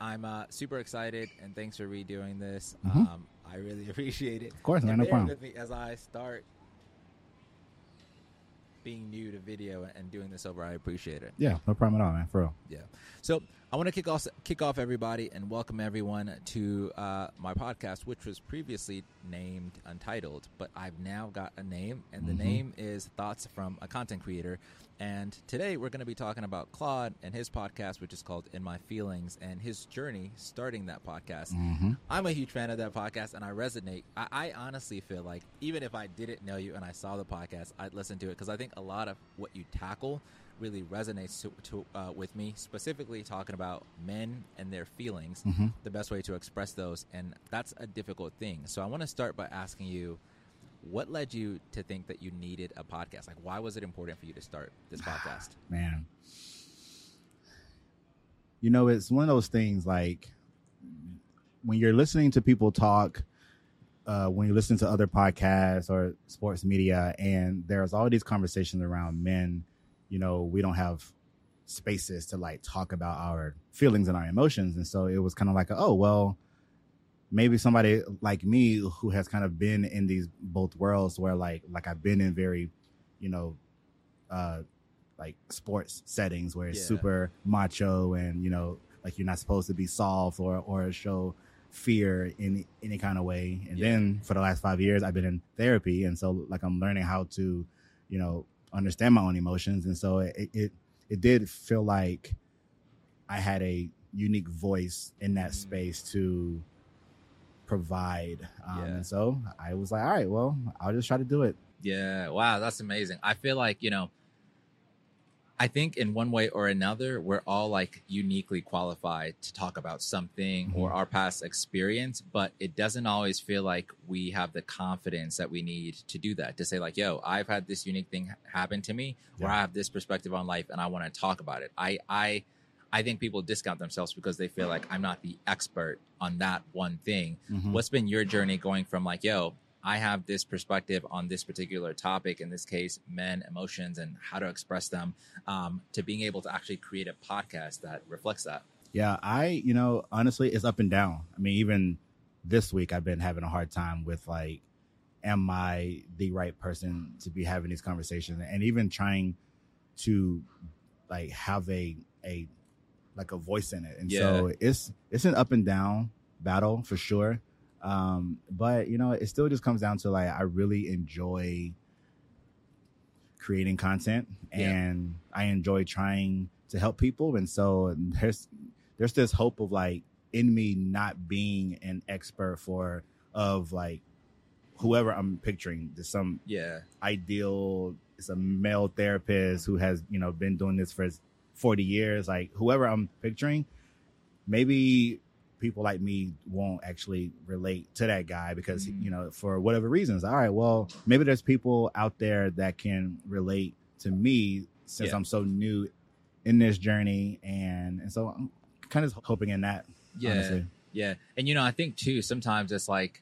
I'm uh, super excited, and thanks for redoing this. Mhm. Um, I really appreciate it. Of course, And no problem. with me as I start being new to video and doing this over. I appreciate it. Yeah, no problem at all, man. For real. Yeah. So I want to kick off kick off everybody and welcome everyone to uh, my podcast, which was previously named Untitled, but I've now got a name, and the Mhm. name is Thoughts from a Content Creator. And today we're going to be talking about Claude and his podcast, which is called In My Feelings, and his journey starting that podcast. Mm-hmm. I'm a huge fan of that podcast, and I resonate. I, I honestly feel like even if I didn't know you and I saw the podcast, I'd listen to it because I think a lot of what you tackle really resonates to, to uh, with me. Specifically, talking about men and their feelings, Mhm. the best way to express those, and that's a difficult thing. So I want to start by asking you. What led you to think that you needed a podcast? Like, why was it important for you to start this podcast? man. You know, it's one of those things like when you're listening to people talk, uh, when you listen to other podcasts or sports media, and there's all these conversations around men, you know, we don't have spaces to like talk about our feelings and our emotions. And so it was kind of like, oh, well, maybe somebody like me who has kind of been in these both worlds where like, like I've been in very, you know, uh, like sports settings where it's Yeah. super macho and you know like you're not supposed to be soft or or show fear in any kind of way and Yeah. then for the last five years i've been in therapy and so like i'm learning how to you know understand my own emotions and so it it, it did feel like i had a unique voice in that Mhm. space to provide um, Yeah. and so i was like all right well i'll just try to do it Yeah, wow, that's amazing. I feel like, you know, I think in one way or another, we're all like uniquely qualified to talk about something or our past experience, but it doesn't always feel like we have the confidence that we need to do that. To say, like, yo, I've had this unique thing happen to me, or I have this perspective on life and I want to talk about it. I, I, I think people discount themselves because they feel like I'm not the expert on that one thing Mhm. what's been your journey going from like yo i have this perspective on this particular topic in this case men emotions and how to express them um, to being able to actually create a podcast that reflects that Yeah, I, you know, honestly, it's up and down. I mean, even this week, I've been having a hard time with like, am I the right person to be having these conversations? And even trying to like have a, a, like a voice in it. And so it's, it's an up and down battle for sure. Um, but you know, it still just comes down to like, I really enjoy creating content Yeah. and I enjoy trying to help people. And so there's, there's this hope of like in me not being an expert for of like whoever I'm picturing. There's some yeah ideal is a male therapist who has you know been doing this for 40 years. Like whoever I'm picturing, maybe people like me won't actually relate to that guy because Mhm. you know for whatever reasons. All right, well maybe there's people out there that can relate to me since Yeah. I'm so new in this journey and and so I'm kind of hoping in that yeah honestly. yeah and you know i think too sometimes it's like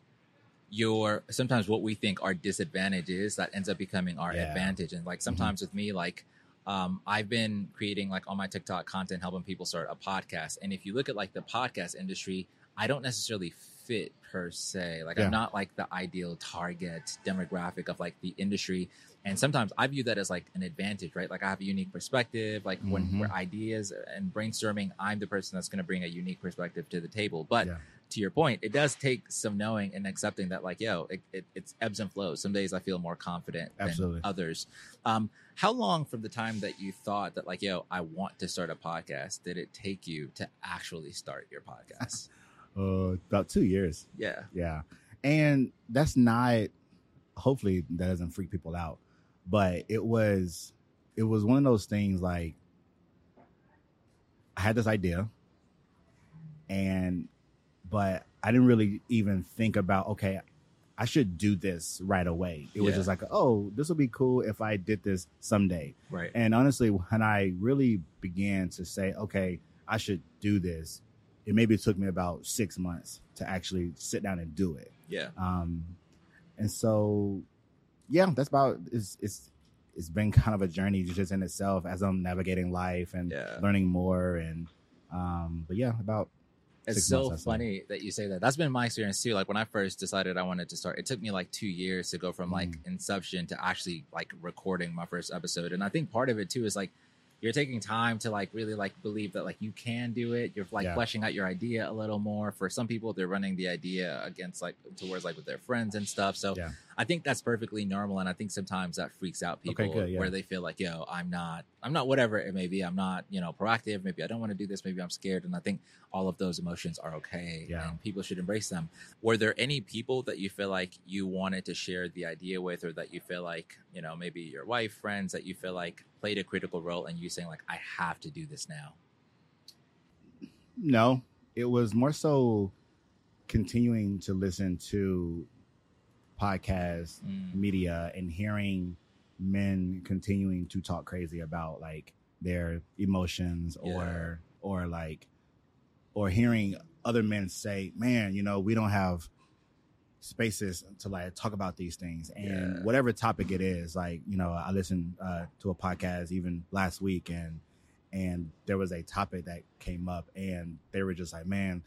your sometimes what we think are disadvantages that ends up becoming our Yeah. advantage and like sometimes with me like um, i've been creating like on my tiktok content helping people start a podcast and if you look at like the podcast industry i don't necessarily fit per se like Yeah. i'm not like the ideal target demographic of like the industry and sometimes i view that as like an advantage right like i have a unique perspective like when Mhm. we're ideas and brainstorming i'm the person that's going to bring a unique perspective to the table but Yeah. To your point it does take some knowing and accepting that like yo it, it, it's ebbs and flows some days i feel more confident Absolutely. than others um how long from the time that you thought that like yo i want to start a podcast did it take you to actually start your podcast Uh, about two years. yeah Yeah. And that's not hopefully that doesn't freak people out. But it was it was one of those things like I had this idea and but I didn't really even think about okay, I should do this right away. It was just like, oh, this would be cool if I did this someday. right And honestly, when I really began to say, okay, I should do this, it maybe took me about six months to actually sit down and do it. yeah Um, and so, yeah, that's about it's it's it's been kind of a journey just in itself as I'm navigating life and Yeah. learning more and um, but yeah, about It's so months, funny that you say that. That's been my experience too. Like when I first decided I wanted to start, it took me like two years to go from like Mm. inception to actually like recording my first episode. And I think part of it too is like you're taking time to like really like believe that like you can do it. You're like Yeah. fleshing out your idea a little more. For some people, they're running the idea against like towards like with their friends and stuff. So Yeah. I think that's perfectly normal. And I think sometimes that freaks out people good, yeah. where they feel like, yo, I'm not, I'm not whatever it may be. I'm not, you know, proactive. Maybe I don't want to do this. Maybe I'm scared. And I think all of those emotions are okay. Yeah. And people should embrace them. Were there any people that you feel like you wanted to share the idea with, or that you feel like, you know, maybe your wife, friends that you feel like played a critical role in you saying, like, I have to do this now? No, it was more so continuing to listen to podcasts, Mm. media, and hearing men continuing to talk crazy about like their emotions or or like or hearing other men say, "Man, you know, we don't have spaces to like talk about these things." And Yeah. whatever topic it is, like you know, I listened uh, to a podcast even last week, and and there was a topic that came up, and they were just like, "Man,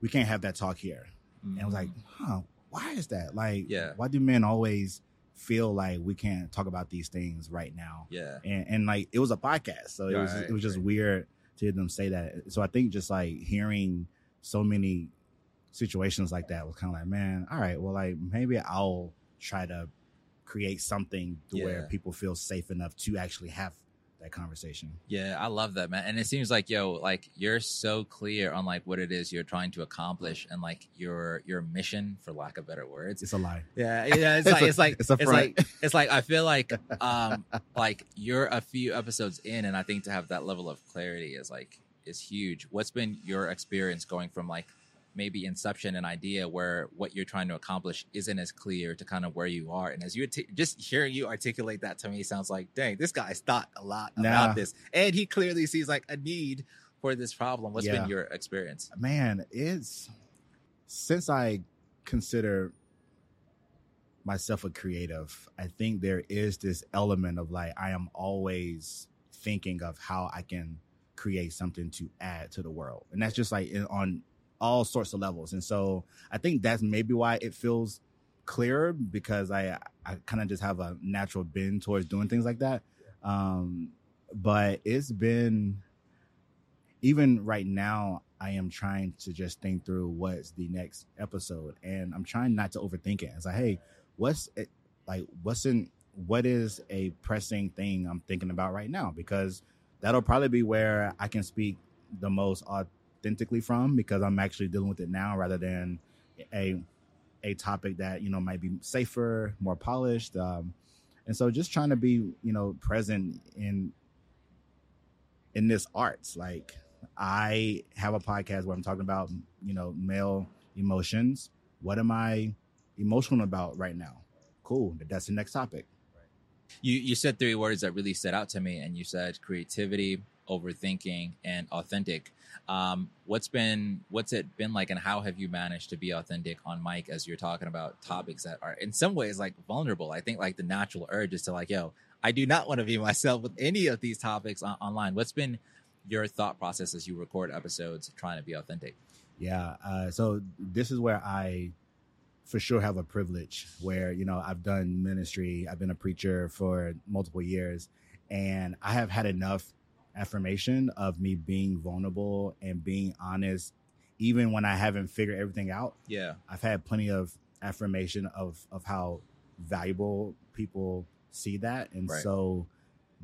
we can't have that talk here." And I was like, "Huh? Why is that? Like. Yeah. why do men always feel like we can't talk about these things right now?" yeah. and and like it was a podcast, so it was it was just right. weird to hear them say that. So I think just like hearing so many situations like that was kind of like, man, all right, well, like maybe I'll try to create something to where people feel safe enough to actually have that conversation. Yeah, I love that, man. And it seems like, yo, like you're so clear on like what it is you're trying to accomplish and like your your mission, for lack of better words. It's a lie. Yeah, yeah. It's It's like a- it's like it's a it's like it's like I feel like um like you're a few episodes in, and I think to have that level of clarity is like is huge. What's been your experience going from like maybe inception an idea where what you're trying to accomplish isn't as clear to kind of where you are and as you arti- just hearing you articulate that to me sounds like dang this guy's thought a lot Nah. about this and he clearly sees like a need for this problem What's Yeah. been your experience man, it's since I consider myself a creative, I think there is this element of like I am always thinking of how I can create something to add to the world. And that's just like in, on all sorts of levels. And so I think that's maybe why it feels clearer because I I kind of just have a natural bend towards doing things like that. Um but it's been even right now i am trying to just think through what's the next episode and i'm trying not to overthink it it's like hey what's it like what's in what is a pressing thing i'm thinking about right now because that'll probably be where i can speak the most authentically from because i'm actually dealing with it now rather than a a topic that you know might be safer more polished um and so just trying to be you know present in in this arts. Like i have a podcast where i'm talking about you know male emotions. What am i emotional about right now? Cool that's the next topic you you said three words that really stood out to me and you said creativity overthinking and authentic. Um what's been what's it been like and how have you managed to be authentic on mic as you're talking about topics that are in some ways like vulnerable? I think like the natural urge is to like yo i do not want to be myself with any of these topics on- online. What's been your thought process as you record episodes trying to be authentic? Yeah. Uh, so this is where I, for sure, have a privilege where you know I've done ministry. I've been a preacher for multiple years, and I have had enough affirmation of me being vulnerable and being honest, even when I haven't figured everything out. yeah I've had plenty of affirmation of of how valuable people see that, and Right. so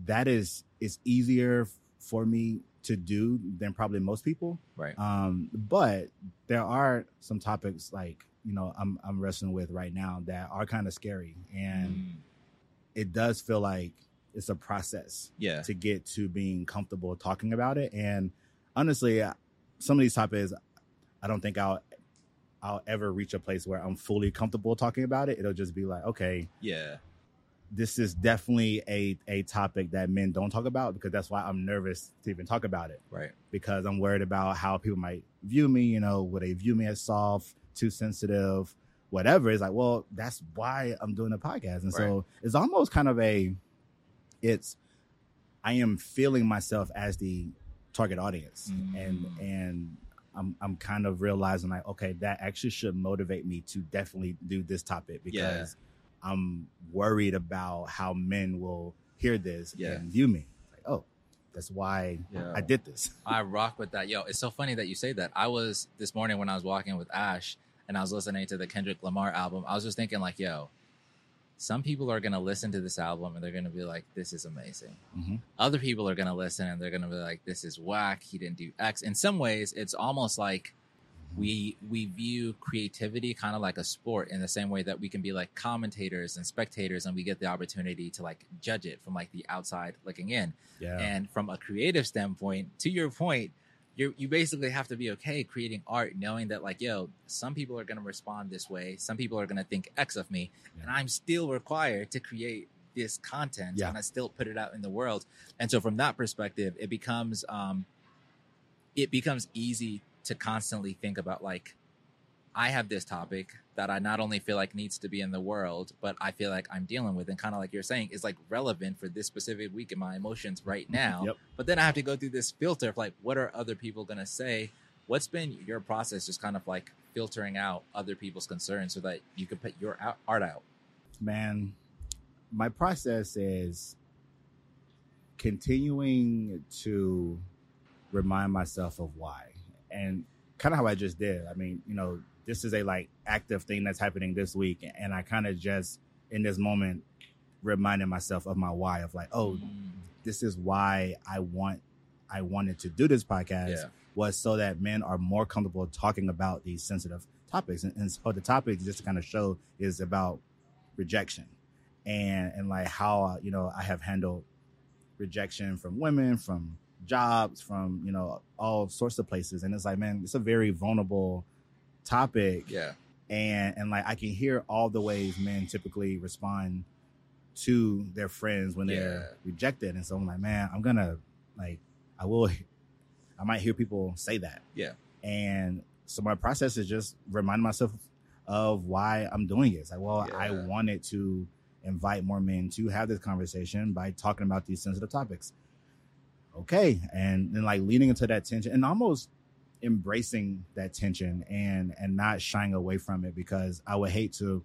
that is it's easier for me to do than probably most people. right Um, but there are some topics like you know I'm I'm wrestling with right now that are kind of scary, and Mm, it does feel like it's a process yeah to get to being comfortable talking about it. And honestly, some of these topics, I don't think I'll I'll ever reach a place where I'm fully comfortable talking about it. It'll just be like, okay, yeah this is definitely a a topic that men don't talk about because that's why I'm nervous to even talk about it right because I'm worried about how people might view me. You know, will they view me as soft, too sensitive, whatever? It's like, well, that's why I'm doing a podcast, and so it's almost kind of a, it's, I am feeling myself as the target audience, and Mm. and I'm I'm kind of realizing like, okay, that actually should motivate me to definitely do this topic because I'm worried about how men will hear this Yeah. and view me. Like, oh, that's why Yeah. I did this. I rock with that. Yo, it's so funny that you say that. I was this morning when I was walking with Ash and I was listening to the Kendrick Lamar album. I was just thinking, like, yo, some people are going to listen to this album and they're going to be like, this is amazing. Mhm. Other people are going to listen and they're going to be like, this is whack. He didn't do X. In some ways, it's almost like we we view creativity kind of like a sport in the same way that we can be like commentators and spectators and we get the opportunity to like judge it from like the outside looking in Yeah. and from a creative standpoint, to your point, you you basically have to be okay creating art, knowing that like, yo, some people are gonna respond this way, some people are gonna think X of me, and I'm still required to create this content Yeah. and I still put it out in the world. And so from that perspective, it becomes um it becomes easy to constantly think about like I have this topic that I not only feel like needs to be in the world, but I feel like I'm dealing with, and kind of like you're saying, is like relevant for this specific week in my emotions right now. Yep. But then I have to go through this filter of like, what are other people gonna say? What's been your process, just kind of like filtering out other people's concerns so that you can put your art out? man, my process is continuing to remind myself of why and kind of how I just did. I mean, you know, this is a like active thing that's happening this week, and I kind of just in this moment reminding myself of my why of like, oh, Mm, this is why I want I wanted to do this podcast yeah, was so that men are more comfortable talking about these sensitive topics. And, and so the topic just to kind of show is about rejection and and like how you know I have handled rejection from women, from jobs, from you know all sorts of places. And it's like, man, it's a very vulnerable topic yeah, and and like I can hear all the ways men typically respond to their friends when they're Yeah. rejected, and so I'm like, man, I'm gonna like I will, I might hear people say that, Yeah. and so my process is just remind myself of why I'm doing it. It's like, well, I wanted to invite more men to have this conversation by talking about these sensitive topics. Okay, and then like leaning into that tension and almost embracing that tension and and not shying away from it because I would hate to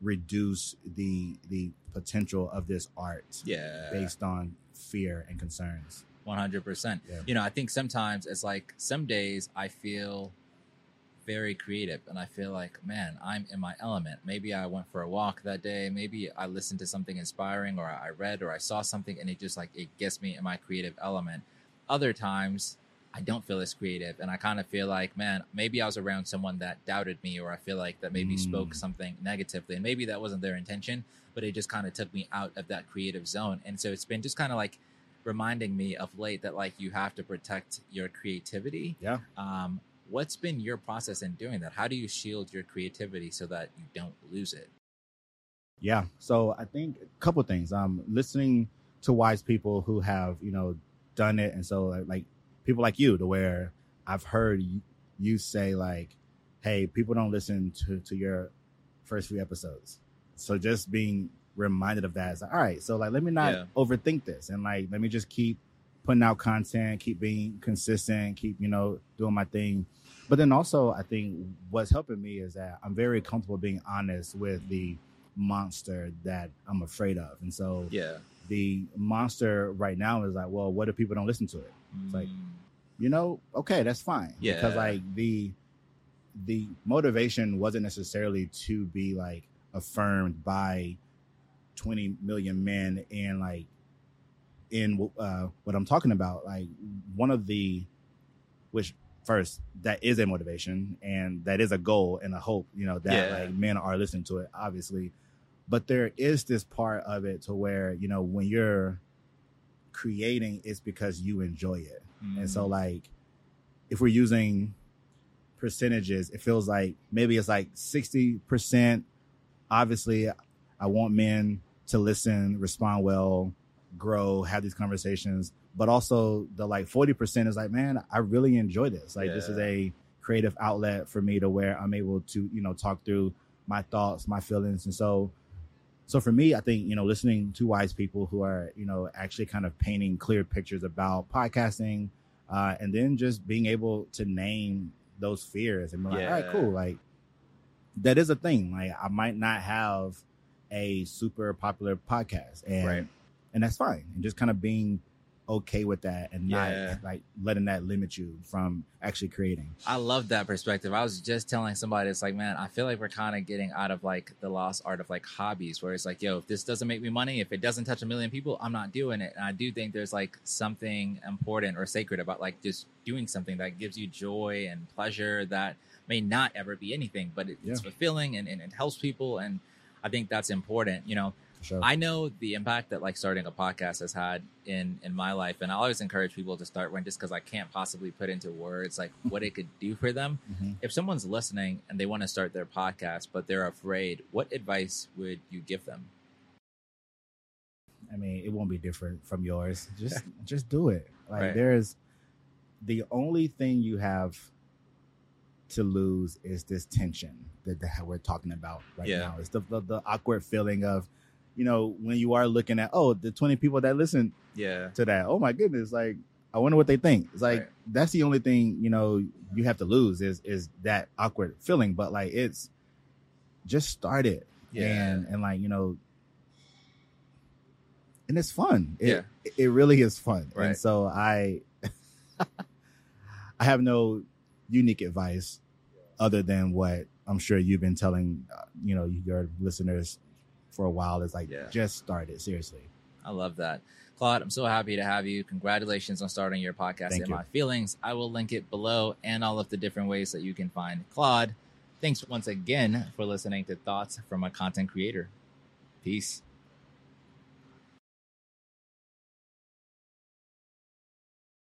reduce the the potential of this art yeah. based on fear and concerns. One hundred percent. Yeah. You know, I think sometimes it's like some days I feel very creative and I feel like, man, I'm in my element. Maybe I went for a walk that day. Maybe I listened to something inspiring or I read or I saw something and it just like it gets me in my creative element. Other times I don't feel as creative and I kind of feel like, man, maybe I was around someone that doubted me or I feel like that maybe Mm. spoke something negatively and maybe that wasn't their intention, but it just kind of took me out of that creative zone. And so it's been just kind of like reminding me of late that like you have to protect your creativity. Yeah. Um, what's been your process in doing that? How do you shield your creativity so that you don't lose it? Yeah. So I think a couple things. Um, listening to wise people who have you know done it, and so like, like people like you, to where I've heard you, you say like, "Hey, people don't listen to to your first few episodes." So just being reminded of that is like, all right. So like, let me not Yeah. overthink this, and like, let me just keep putting out content, keep being consistent, keep you know doing my thing. But then also, I think what's helping me is that I'm very comfortable being honest with the monster that I'm afraid of. And so Yeah. the monster right now is like, well, what if people don't listen to it? It's like- Mm, You know, okay, that's fine. Yeah. Because like the the motivation wasn't necessarily to be like affirmed by 20 million men and like in uh what I'm talking about. Like one of the which first that is a motivation and that is a goal and a hope, you know, that Yeah. like men are listening to it, obviously. But there is this part of it to where, you know, when you're creating, it's because you enjoy it. And so mm, like if we're using percentages, it feels like maybe it's like 60%. Obviously, I want men to listen, respond well, grow, have these conversations. But also the like 40% is like, man, I really enjoy this. Like this is a creative outlet for me to where I'm able to, you know, talk through my thoughts, my feelings. And so so for me, I think, you know, listening to wise people who are, you know, actually kind of painting clear pictures about podcasting, uh, and then just being able to name those fears and be like, all right, cool. Like that is a thing. Like I might not have a super popular podcast, and Right. And that's fine. And just kind of being okay with that and Yeah. not like letting that limit you from actually creating. I love that perspective. I was just telling somebody, it's like, man, I feel like we're kind of getting out of like the lost art of like hobbies, where it's like, yo, if this doesn't make me money, if it doesn't touch a million people, I'm not doing it. And I do think there's like something important or sacred about like just doing something that gives you joy and pleasure that may not ever be anything, but it, it's Yeah. fulfilling and, and it helps people. And I think that's important. You know, sure. I know the impact that like starting a podcast has had in in my life, and I always encourage people to start one just because I can't possibly put into words like what it could do for them. Mhm. If someone's listening and they want to start their podcast but they're afraid, what advice would you give them? I mean, it won't be different from yours. Just just do it. Like Right. there's the only thing you have to lose is this tension that, that we're talking about right Yeah. now. It's the, the the awkward feeling of, you know, when you are looking at oh the twenty people that listen Yeah, to that. Oh my goodness, like I wonder what they think. It's like Right. that's the only thing you know you have to lose is is that awkward feeling. But like it's just start it Yeah. and and like you know, and it's fun. It, Yeah. it really is fun. Right. And so I, I have no unique advice other than what I'm sure you've been telling uh, you know your listeners for a while. Is like Yeah. just started. seriously. I love that. Claude, I'm so happy to have you. Congratulations on starting your podcast Thank in you. my feelings. I will link it below and all of the different ways that you can find Claude. Thanks once again for listening to Thoughts from a Content Creator. Peace.